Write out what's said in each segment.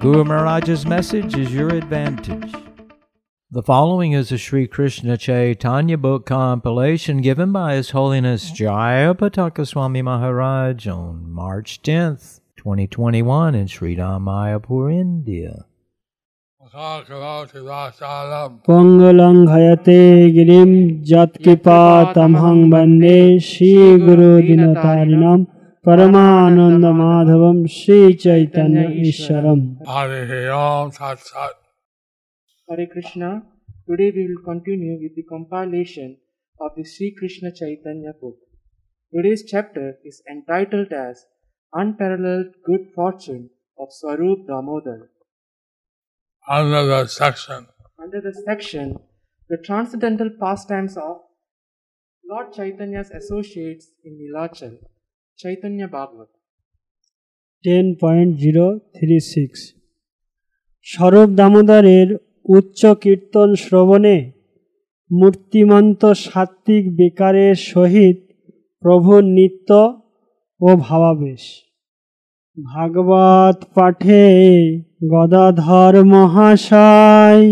Guru Maharaj's message is your advantage. The following is a Sri Krishna Chaitanya book compilation given by His Holiness Jaya Patakaswami Maharaj on March 10th, 2021 in Sri Dham Mayapur, India. Pangalangayate girim jatkipā tamhang Shri Guru Paramanand Madhavam Shri Chaitanya Ishwaram Hare Ram Hare Krishna, today we will continue with the compilation of the Sri Krishna Chaitanya book. Today's chapter is entitled as Unparalleled Good Fortune of Swarup Damodar. Under the section, under the section, the transcendental pastimes of Lord Chaitanya's associates in Nilachal. Chaitanya Bhagavat. Ten point zero three six Swarup দামোদরের উচ্চ কীর্তন শ্রবণে মূর্তিমন্ত সাত্ত্বিক বেকারের সহিত প্রভুর নিত্য ও ভাবাবেশ। ভাগবত পাঠে গদাধর মহাশয়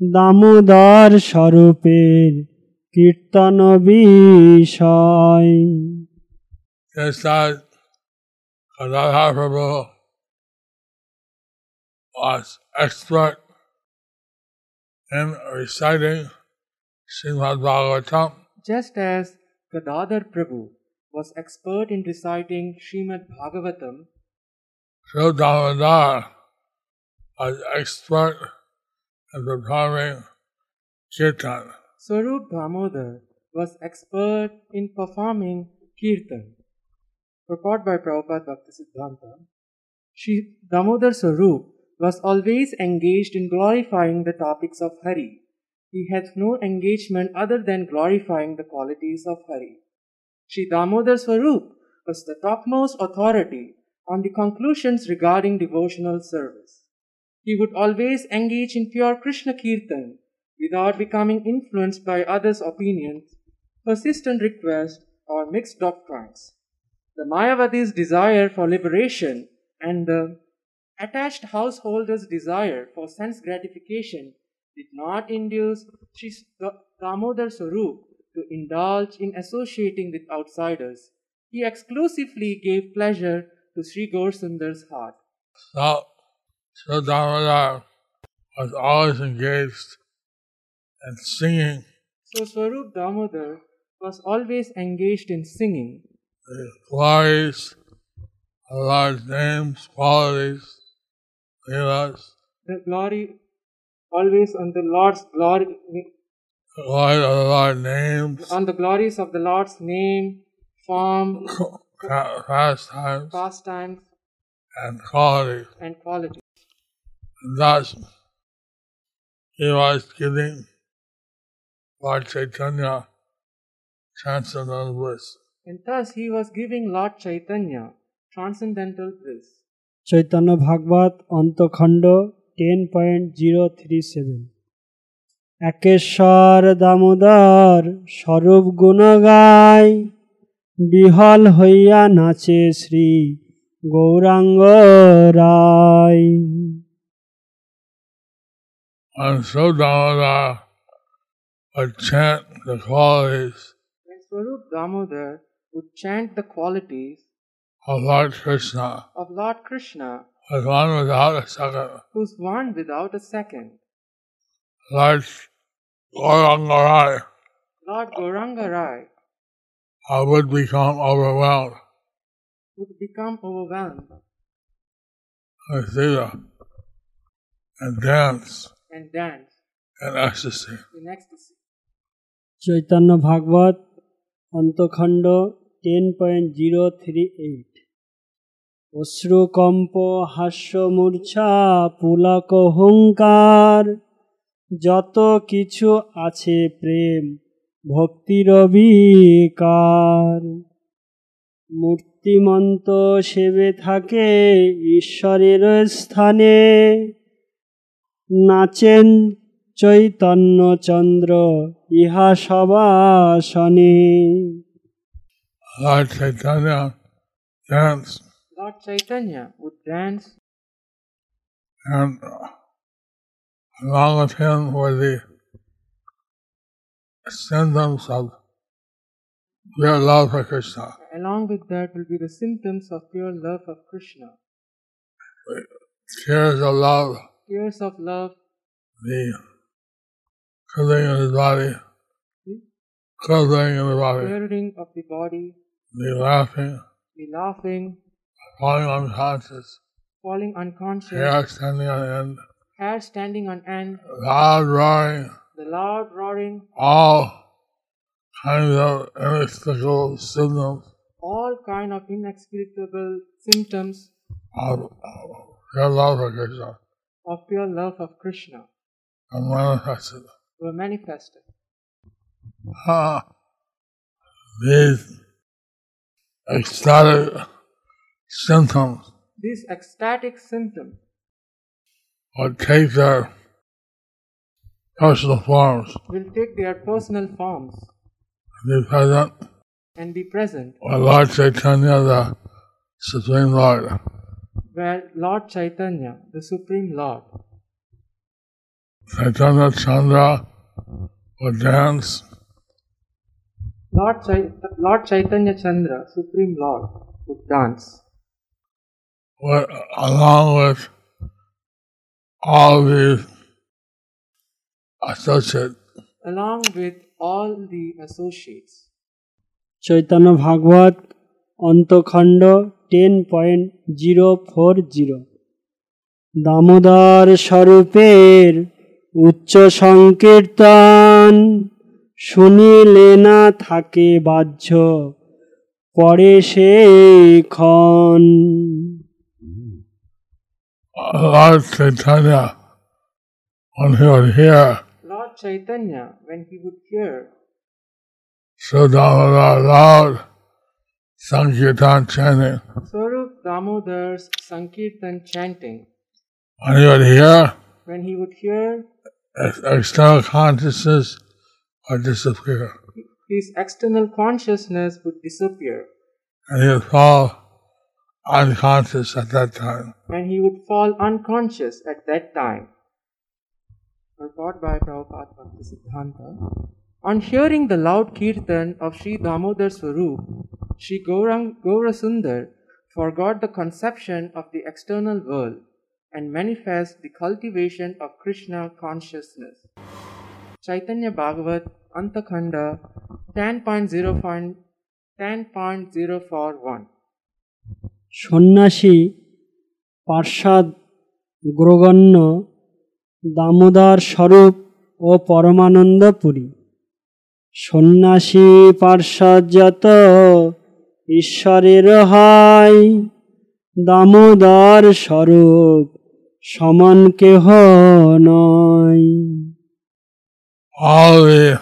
দামোদর স্বরূপের কীর্তন বিষয়। Just that Radha Prabhu was expert in reciting Srimad Bhagavatam, Just as Gadadhar Prabhu was expert in reciting Srimad Bhagavatam, Sri Damodar was expert in performing kirtan. Swarup Damodar was expert in performing kirtan. Purport by Prabhupada Bhaktisiddhanta. Shri Damodar Swarup was always engaged in glorifying the topics of Hari. He had no engagement other than glorifying the qualities of Hari. Shri Damodar Swarup was the topmost authority on the conclusions regarding devotional service. He would always engage in pure Krishna Kirtan without becoming influenced by others' opinions, persistent requests, or mixed doctrines. The Mayavadi's desire for liberation and the attached householder's desire for sense gratification did not induce Sri Da- Damodar Swarup to indulge in associating with outsiders. He exclusively gave pleasure to Sri Gaurasundar's heart. So, Sri Damodar was always engaged in singing So Swarup Damodar was always engaged in singing glories of Lord's names, qualities, leelas, the glory always on the Lord's glory the glory of the Lord's names, on the glories of the Lord's name, form, pa- pastimes, pastimes, and qualities. and qualities. And thus, he was giving Lord Chaitanya transcendental bliss. And thus he was giving Lord Chaitanya transcendental bliss. Chaitanya Bhagavat Antakhanda ten point zero three seven একেশ্বর Damodar Swarup গুণ গায় বিহল হইয়া নাচে Shri Gauranga Ray And so Damodar would chant the qualities When Swarup Damodar would chant the qualities of Lord Krishna of Lord Krishna, with one without a second. who's one without a second, Lord Gaurangarai Lord Gauranga Rai I would become overwhelmed would become overwhelmed with Sita and dance and dance in ecstasy. in ecstasy. Chaitanya Bhagavat অন্তখণ্ড ten point zero three eight অশ্রুকম্প হাস্যমূর্ছা, পুলক হুঙ্কার, যত কিছু আছে প্রেম, ভক্তির বিকার মূর্তিমন্ত সেবে থাকে ঈশ্বরের স্থানে। নাচেন চৈতন্যচন্দ্র ইহা সবাসনে Lord Chaitanya danced Lord Chaitanya would dance, and along with him were the symptoms of pure love for Krishna. along with that will be the symptoms of pure love of Krishna. Tears of love, Tears of love, the clothing in the body, clothing in the body, tearing of the body, hmm? The laughing, the laughing, falling unconscious, falling unconscious, hair standing on end, hair standing on end, loud roaring, the loud roaring, all kinds of inexplicable symptoms. All kind of inexplicable symptoms. Of of pure love for Krishna. Of pure love of Krishna. Are manifested. were manifested. Ah, these ecstatic symptoms. These ecstatic symptoms would take their personal forms. Will take their personal forms. And be present. And be present. With Lord Chaitanya, the Supreme Lord. where Lord Chaitanya, the Supreme Lord, Chaitanya Chandra would dance Lord, Chai- Lord Chaitanya Chandra, Supreme Lord, would dance with, along with all these associates. along with all the associates. Chaitanya Bhagavata Antyakhanda ten point zero four zero Damodar স্বরূপের উচ্চ সংকীর্তন শুনিলে না থাকে বাহ্য পরে সে ক্ষণ Lord Chaitanya, when he would hear Lord Chaitanya, when he would hear Sudamara loud Sankirtan chanting, Swarup Damodar's Sankirtan chanting, when he would hear when he would hear ex- external consciousness would disappear, his external consciousness would disappear and he would fall unconscious at that time. and he would fall unconscious at that time. Purport by Prabhupada Bhaktisiddhanta. On hearing the loud kirtan of Sri Damodar Swarup, Sri Gaurang Gaurasundar forgot the conception of the external world and manifest the cultivation of Krishna consciousness. Chaitanya Bhagavat Antakhanda 10.0 10.041 সন্ন্যাসী পার্ষাদ গ্রগণ্য দামোদর স্বরূপ ও পরমানন্দপুরী। সন্ন্যাসী পার্ষদ যত ঈশ্বরের হয়, দামোদর স্বরূপ সমান কেহ নয়। All the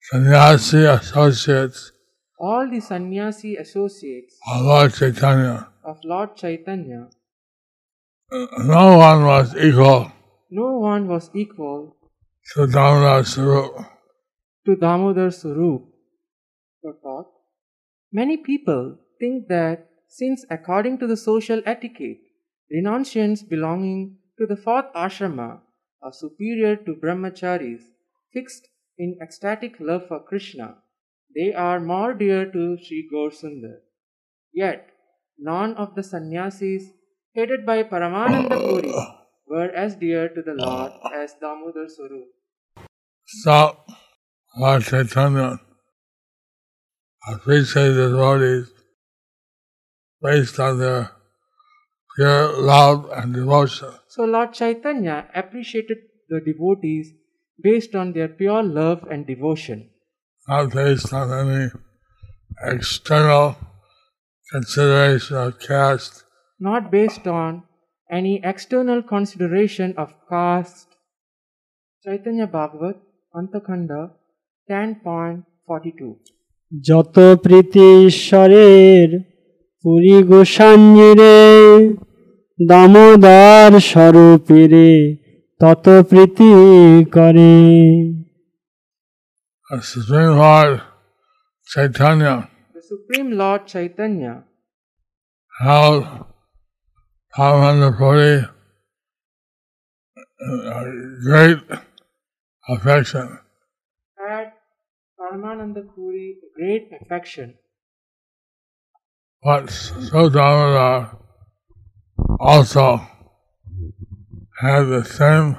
sannyasi associates All the sannyasi associates of Lord Chaitanya, of Lord Chaitanya, no one was equal no one was equal to Damodar Sarup. to Damodar Swarup. Purport. Many people think that since according to the social etiquette, renunciants belonging to the fourth ashrama are superior to brahmacharis fixed in ecstatic love for Krishna, they are more dear to Sri Sundar. Yet, none of the sannyasis headed by Paramananda Puri were as dear to the Lord as Damodar Swarup. So, Lord Chaitanya appreciated the devotees based on their pure love and devotion. So Lord Chaitanya appreciated the devotees based on their pure love and devotion, not based on any external consideration of caste, not based on any external consideration of caste. Chaitanya Bhagavat, Antakhanda 10.42. যত প্রীতি ঈশ্বরের পুরী গোসাঞ্জিরে দামোদর স্বরূপেরে তত প্রীতি করে the Supreme Lord Chaitanya The Supreme Lord Chaitanya held Paramananda Puri in a great affection. had Paramananda Puri great affection, But Sodamara also had the same,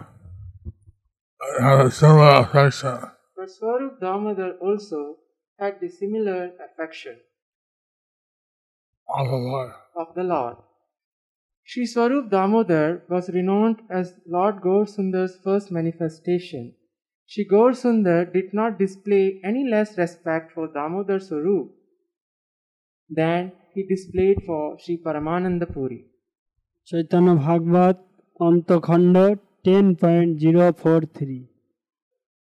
had a similar affection. but Swarup Damodar also had the similar affection of the Lord. of the Lord. Sri Swarup Damodar was renowned as Lord Gaursundar's first manifestation. Sri Gaursundar did not display any less respect for Damodar Swarup than he displayed for Sri Paramananda Puri. Chaitanya Bhagavat, Antakhanda ten point zero four three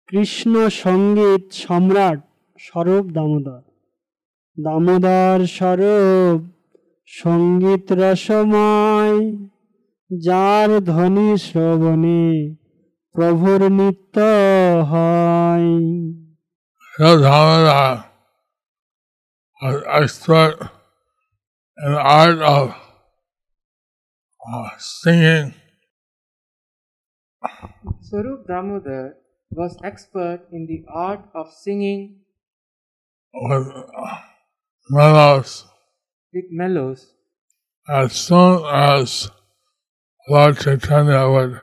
Krishna সংগীত সম্রাট স্বরূপ দামোদর। দামোদর স্বরূপ, সংগীত রসময়, যার ধ্বনি শ্রবণে প্রভুর নিত্য হয়। Of uh, singing Swarup Damodar was expert in the art of singing with uh, mellows. with mellows. As soon as Lord Chaitanya would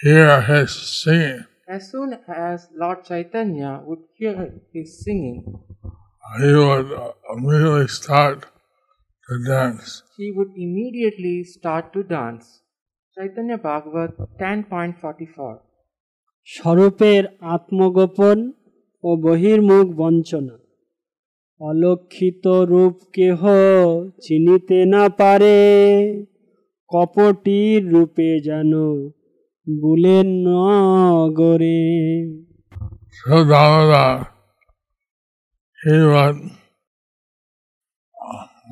hear his singing, As soon as Lord Chaitanya would hear his singing, he would uh, immediately start to dance. he would immediately start to dance. Chaitanya Bhagavat 10.44 স্বরূপের আত্মগোপন ও বহির্মুখ বঞ্চনা অলক্ষিত রূপ কেহ চিনিতে না পারে কপটির রূপে যেন বুলেন নগরে So Damodar, he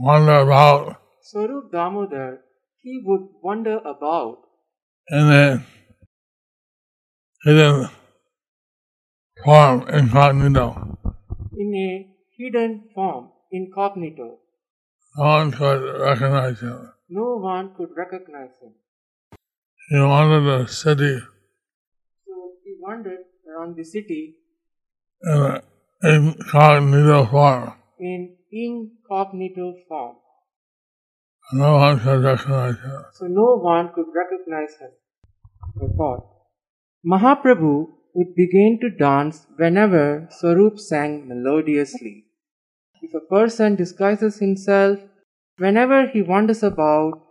wander about Swarup Damodar, he would wander about in a hidden form incognito. in a hidden form, incognito. No one could recognize him. No one could recognize him. He wandered the city So he wandered around the city in an incognito form. in incognito form. No one could recognize him. So no one could recognize him. Purport. Mahaprabhu would begin to dance whenever Swarup sang melodiously. If a person disguises himself, whenever he wanders about,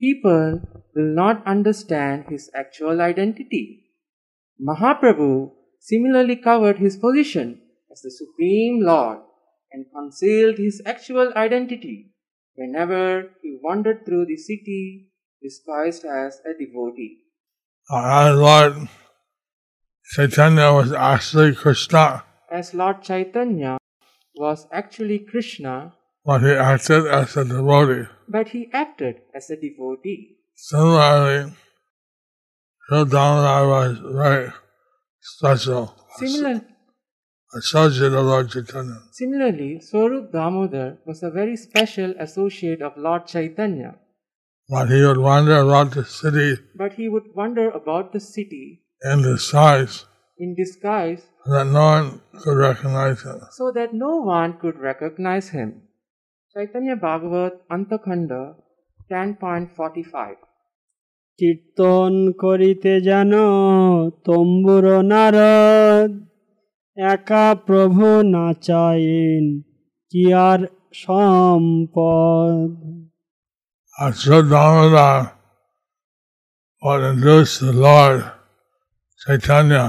people will not understand his actual identity. Mahaprabhu similarly covered his position as the Supreme Lord and concealed his actual identity whenever he wandered through the city disguised as a devotee. Our Lord Chaitanya was actually Krishna, As Lord Chaitanya was actually Krishna, but he acted as a devotee. but he acted as a devotee. Similarly, Shodamara was very special. Similar, Associate of Lord Chaitanya. similarly, Swarup Damodar was a very special associate of Lord Chaitanya, But he would wander about the city but he would wander about the city in disguise in disguise so that no one could recognize him. so that no one could recognize him. Chaitanya Bhagavat Antakhanda 10.45 কীর্তন করিতে যেন তম্বুর নারদ একা প্রভু নাচায়েন কি আর সম্পদ As Shodamara would induce the Lord Chaitanya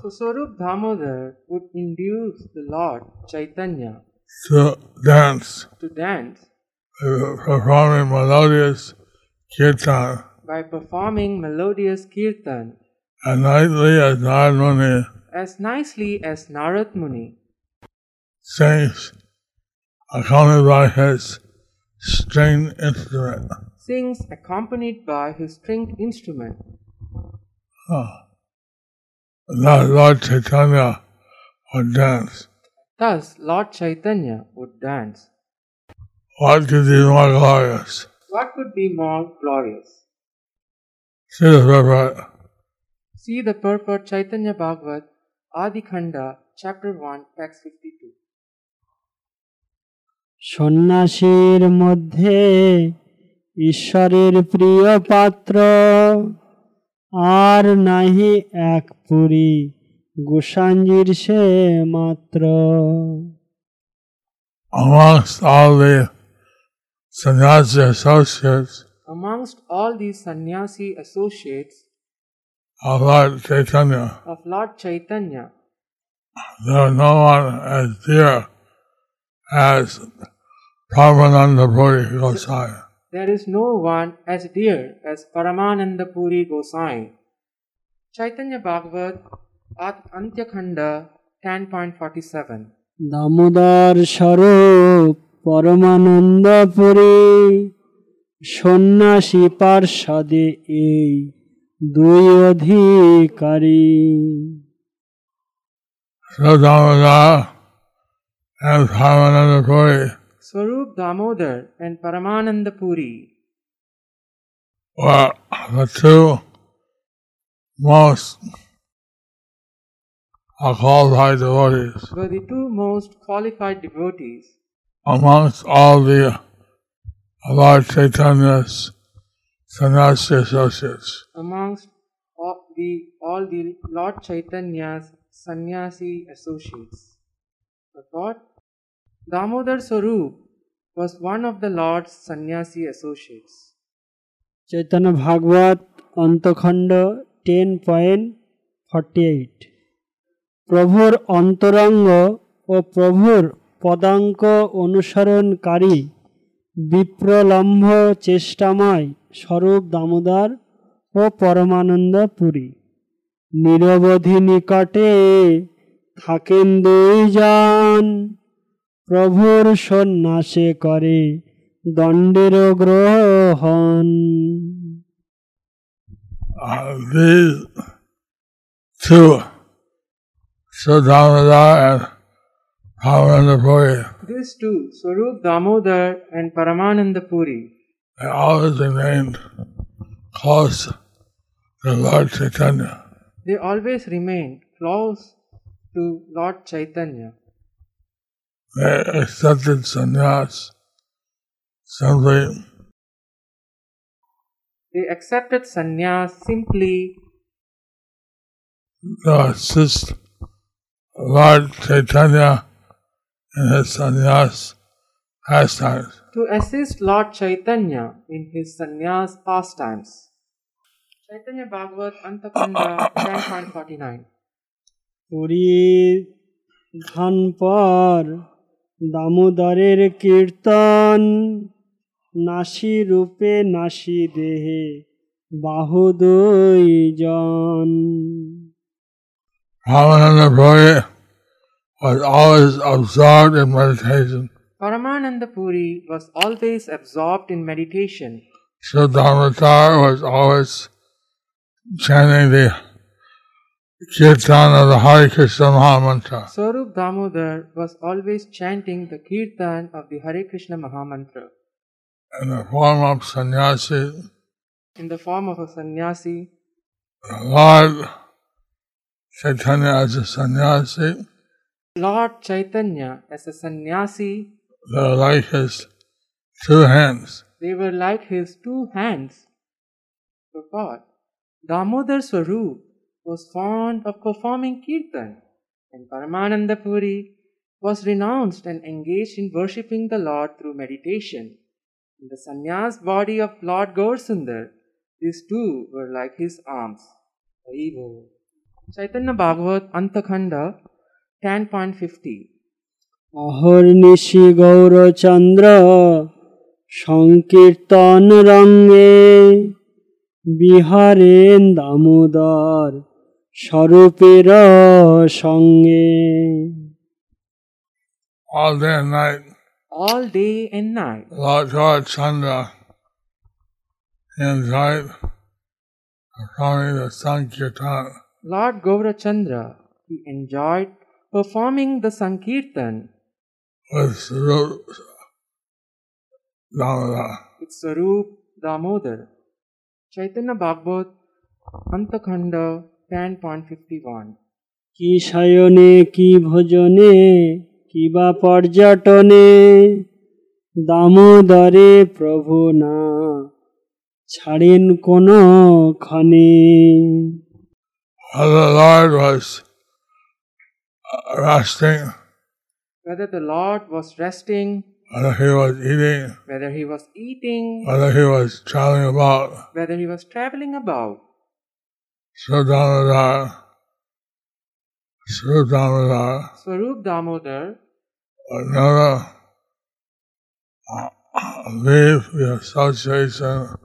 So Swarup Damodar would induce the Lord Chaitanya to dance. to dance. performing melodious kirtan by performing melodious kirtan as nicely as Narad Muni as nicely as Narad Muni sings, accompanied by his string instrument. sings accompanied by his stringed instrument. Now Lord Chaitanya would dance. Thus, Lord Chaitanya would dance. What could be more glorious? What could be more glorious? See the purport. See the purport Chaitanya Bhagavat, Adi Khanda, chapter 1, text 52. সন্ন্যাসীর মধ্যে ঈশ্বরের প্রিয় পাত্র আর নাহি এক পুরী গোসাঞ্জির সে মাত্র Amongst all the sannyasi associates Amongst all these sannyasi associates of Lord Chaitanya, of Lord Chaitanya, there was no one as dear as Prabhupada Puri Gosai. there is no one as dear as Paramananda Puri Gosai. Chaitanya Bhagavat, Ad- Antya Khanda, 10.47. Damodar স্বরূপ পরমানন্দ পুরী সন্ন্যাসী পার্ষদে এই দুই অধিকারী Swarup Damodar and Paramananda Puri were the two most qualified devotees. Were the two most qualified devotees? Amongst all the Lord Chaitanya's sannyasi associates. amongst all the, all the Lord Chaitanya's sannyasi associates. But what? Damodar Swarup was one of the Lord's sannyasi associates. Chaitanya Bhagavat অন্তখণ্ড ten point forty eight প্রভুর অন্তরঙ্গ ও প্রভুর পদাঙ্ক অনুসরণকারী বিপ্রলম্ভ চেষ্টাময় স্বরূপ দামোদার ও পরমানন্দ পুরী। নিরবধি নিকটে থাকেন দুই যান প্রভুর সন্ন্যাসে করে দণ্ডের গ্রহণ। These two, Swarup Damodar and Paramananda they always remained close to Lord Chaitanya. they always remained close to Lord Chaitanya. They accepted sannyas simply They accepted sannyas simply to assist Lord Chaitanya in his sannyas pastimes. to assist Lord Chaitanya in his sannyas pastimes. Chaitanya Bhagavat Antakanda 10.49 পুরীর ধান পর দামোদরের কীর্তন নাসি রূপে নাসি দেহে বাহু দুইজন Ramananda Puri was always absorbed in meditation. Paramananda Puri was always absorbed in meditation. Siddhartha was always chanting the kirtan of the Hare Krishna Mahamantra. Swarup Damodar was always chanting the kirtan of the Hare Krishna Mahamantra in the form of sannyasi. in the form of a sannyasi. Lord Chaitanya as a sannyasi, Lord Chaitanya as a sannyasi, they were like his two hands. they were like his two hands. God, Damodar Swarup was fond of performing kirtan, and Paramananda Puri was renounced and engaged in worshipping the Lord through meditation. In the sannyas body of Lord Gaursundar, these two were like his arms. Chaitanya Bhagavat Antakhanda 10.50 অহর্নিশি Gourchandra সংকীর্তন রঙ্গে বিহারেন দামোদর স্বরূপের সঙ্গে All day and night, All day and night, Lord Lord Chandra enjoyed performing the Sankirtan Lord Gaurachandra, he enjoyed performing the Sankirtan Swarup Damodar Chaitanya Chaitanya Bhagavat ten point fifty fifty কি সায়নে কি ভোজনে কি বা পর্যটনে দামোদরে প্রভু না ছাড়েন কোন খনে হ্যালো রাস্টিং Whether the Lord was resting, whether he was eating, whether he was eating, whether he was traveling about, whether he was traveling about, Sri Damodar, Sri Damodar Swarup Damodar uh, leave the association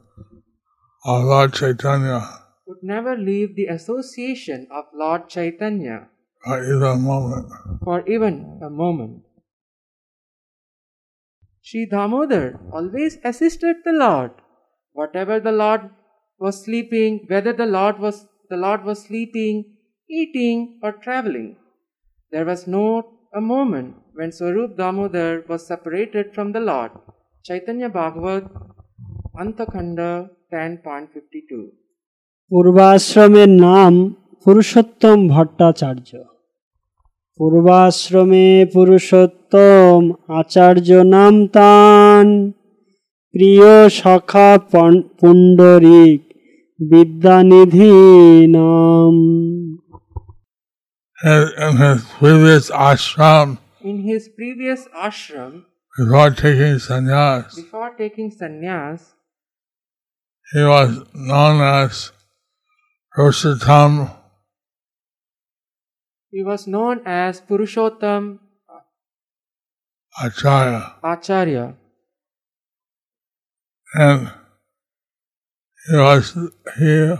of Lord Chaitanya. would never leave the association of Lord Chaitanya for even a moment. for even a moment. Sri Damodar always assisted the Lord. Whatever the Lord was sleeping, whether the Lord was the Lord was sleeping, eating, or traveling, there was not a moment when Swarup Damodar was separated from the Lord. Chaitanya Bhagavat, Antakhanda 10.52. পূর্বাশ্রমের নাম পুরুষোত্তম ভট্টাচার্য পূর্বাশ্রমে পুরুষোত্তম আচার্য নাম তান প্রিয় সখা পুণ্ডরিক বিদ্যানিধি নাম in his previous ashram, In his previous ashram, before taking sannyas, before taking sannyas, he was known as Purushottam he was known as Purushottam Acharya. Acharya. And he was he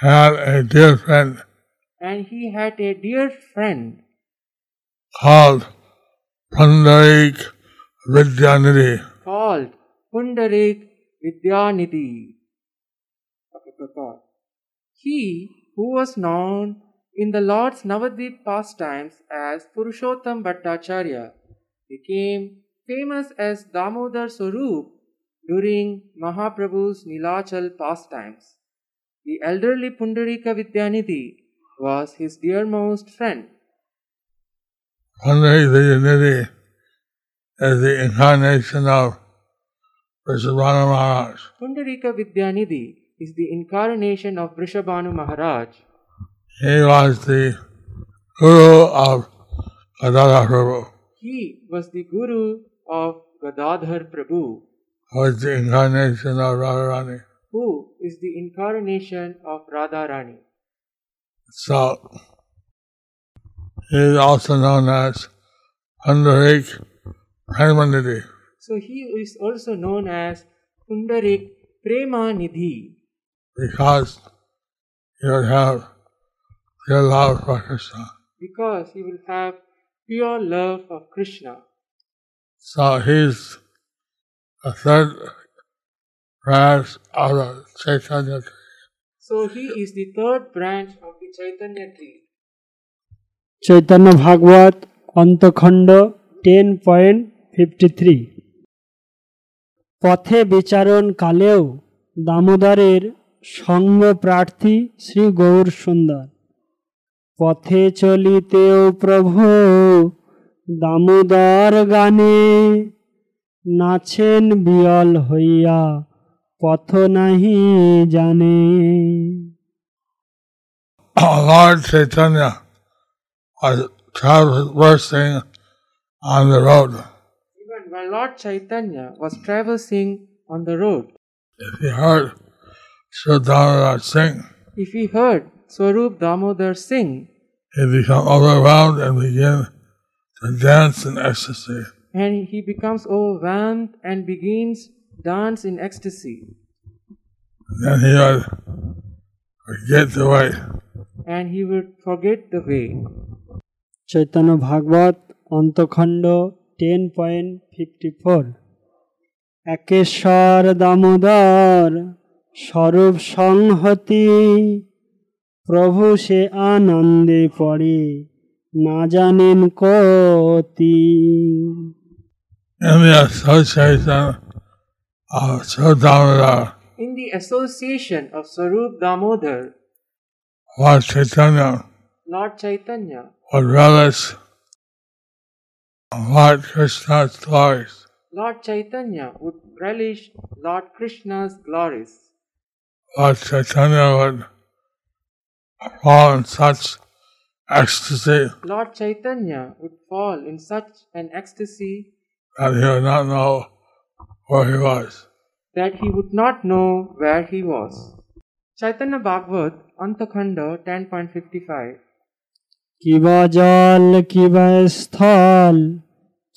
had a dear friend And he had a dear friend called Pundarik Vidyanidhi. called Pundarik Vidyanidhi. He, who was known in the Lord's Navadvip pastimes as Purushottam Bhattacharya, became famous as Damodar Swarup during Mahaprabhu's Nilachal pastimes. The elderly Pundarika Vidyanidhi was his dearmost friend. Pundarik Vidyanidhi is the incarnation of Vrishabhanu Maharaj. Pundarika Vidyanidhi is the incarnation of Vrishabhanu Maharaj. He was the guru of Gadadhar Prabhu, He was the guru of Gadadhar Prabhu, who was the incarnation of Radharani. who is the incarnation of Radharani. So he is also known as Pundarik Premanidhi. So he is also known as Pundarik Premanidhi because he would have pure love for Krishna. because he will have pure love of Krishna. So he's a third branch of the Chaitanya tree. So he is the third branch of the Chaitanya tree. Chaitanya Bhagavata Antyakhanda ten point fifty three পথে বিচারণ কালেও দামোদরের সঙ্গ প্রার্থী শ্রী গৌর সুন্দর পথে চলিতেও প্রভু দামোদর গানে নাচেন বিয়ল হইয়া পথ নাহি জানে Lord Chaitanya was traversing on the road. Even while Lord Chaitanya was traversing on the road, If he heard Sridhara sing, if he heard Swarup Damodar sing. He becomes overwhelmed and begins to dance in ecstasy. And he becomes overwhelmed and begins dance in ecstasy. And then he will forget the way. And he will forget the way. Chaitanya Bhagavat Antakhanda 10.54 point fifty four একেশ্বর Damodar Swarup সংহতি प्रभु से आनंदे पड़े ना जानेन कोती In the association of Sarup Damodar, Lord Chaitanya, Lord Chaitanya, or relish Lord Krishna's glories. Lord Chaitanya would relish Lord Krishna's glories. Lord Chaitanya would fall in such ecstasy Lord Chaitanya would fall in such an ecstasy that he would not know where he was. that he would not know where he was. Chaitanya Bhagavat, Antakhanda 10.55 কিবা জল কিবা স্থল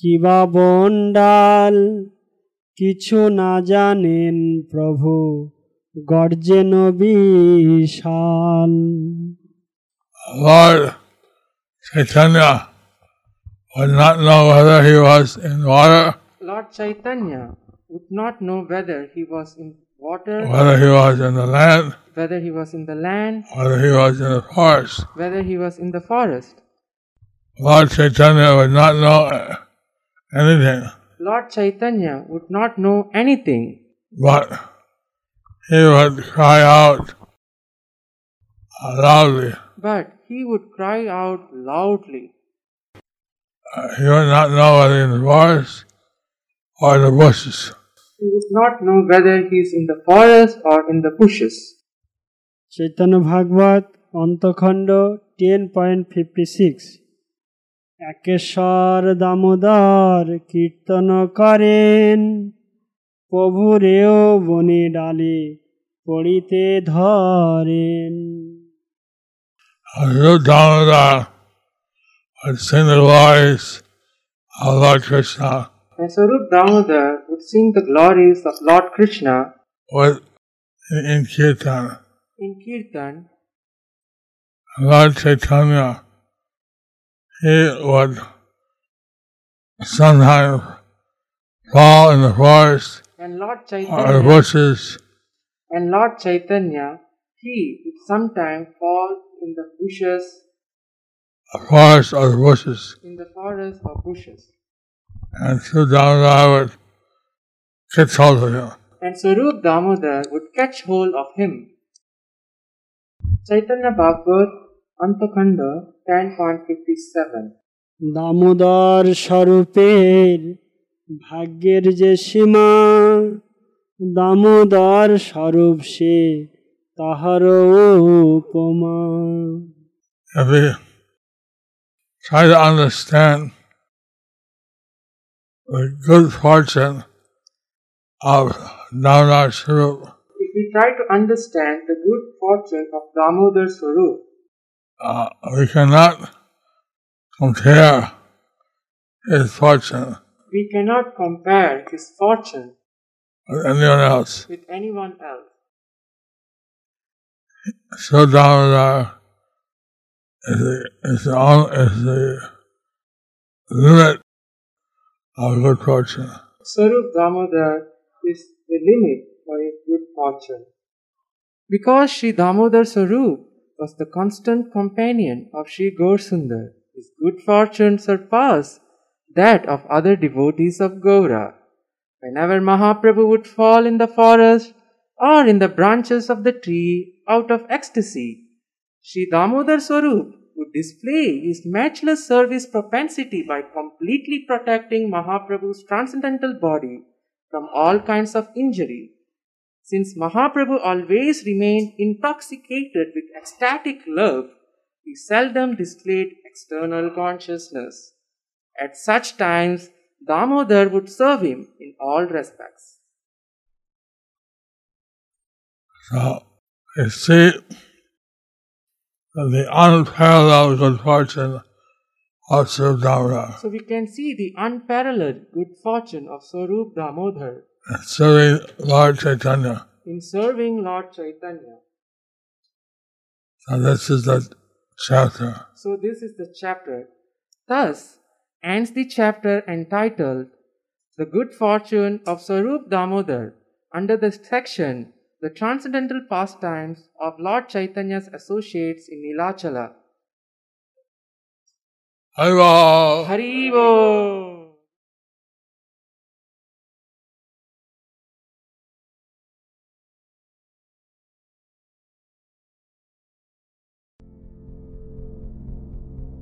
কিবা বন্ডাল কিছু না জানেন প্রভু গর্জেন বিশাল Lord Chaitanya would not know whether he was in water, Lord Chaitanya would not know whether he was in water, whether he was in the land, whether he was in the land, whether he was in the forest. whether he was in the forest. Lord Chaitanya would not know anything, Lord Chaitanya would not know anything, but he would cry out loudly. but he would cry out loudly. Uh, he would not know whether in the forest or the bushes. He would not know whether he is in the forest or in the bushes. Chaitanya Bhagavat অন্তখণ্ড ten point fifty six একেশ্বর দামোদর কীর্তন করেন প্রভুরেও বনে ডালে পড়িতে ধরেন Rup Damodar would sing the glories of Lord Krishna And Sarup Damodar would sing the glories of Lord Krishna with in, in Kirtan. in Kirtan. Lord Chaitanya, he would sometimes fall in the forest And Lord or the Chaitanya, bushes and Lord Chaitanya, he would sometimes fall in the bushes, the forest or the bushes. in the forest or bushes. And so Damodar would catch hold of him. And Sarup Damodar would catch hold of him. Chaitanya Bhagavat, Antakhanda 10.57 Damodar স্বরূপের ভাগ্যের যে সীমা দামোদর স্বরূপ সে তাহার উপমা If we try to understand the good fortune of Damodar Swarup, If we try to understand the good fortune of Damodar Swarup, uh, we cannot compare his fortune we cannot compare his fortune with anyone else. with anyone else. So Damodar is the, is the, is the limit of good fortune. Sarup Damodar is the limit for his good fortune. Because Sri Damodar Sarup was the constant companion of Sri Gaurasundar, his good fortune surpassed that of other devotees of Gaura. Whenever Mahaprabhu would fall in the forest or in the branches of the tree out of ecstasy, Sri Damodar Swarup would display his matchless service propensity by completely protecting Mahaprabhu's transcendental body from all kinds of injury. Since Mahaprabhu always remained intoxicated with ecstatic love, he seldom displayed external consciousness. At such times, Damodar would serve him in all respects. So you see the unparalleled good fortune of Swarup Damodar So we can see the unparalleled good fortune of Swarup Damodar and serving Lord Chaitanya. in serving Lord Chaitanya. So this is the chapter. So this is the chapter. Thus ends the chapter entitled The Good Fortune of Swarup Damodar under the section The Transcendental Pastimes of Lord Chaitanya's Associates in Nilachala. Haribol! Haribol!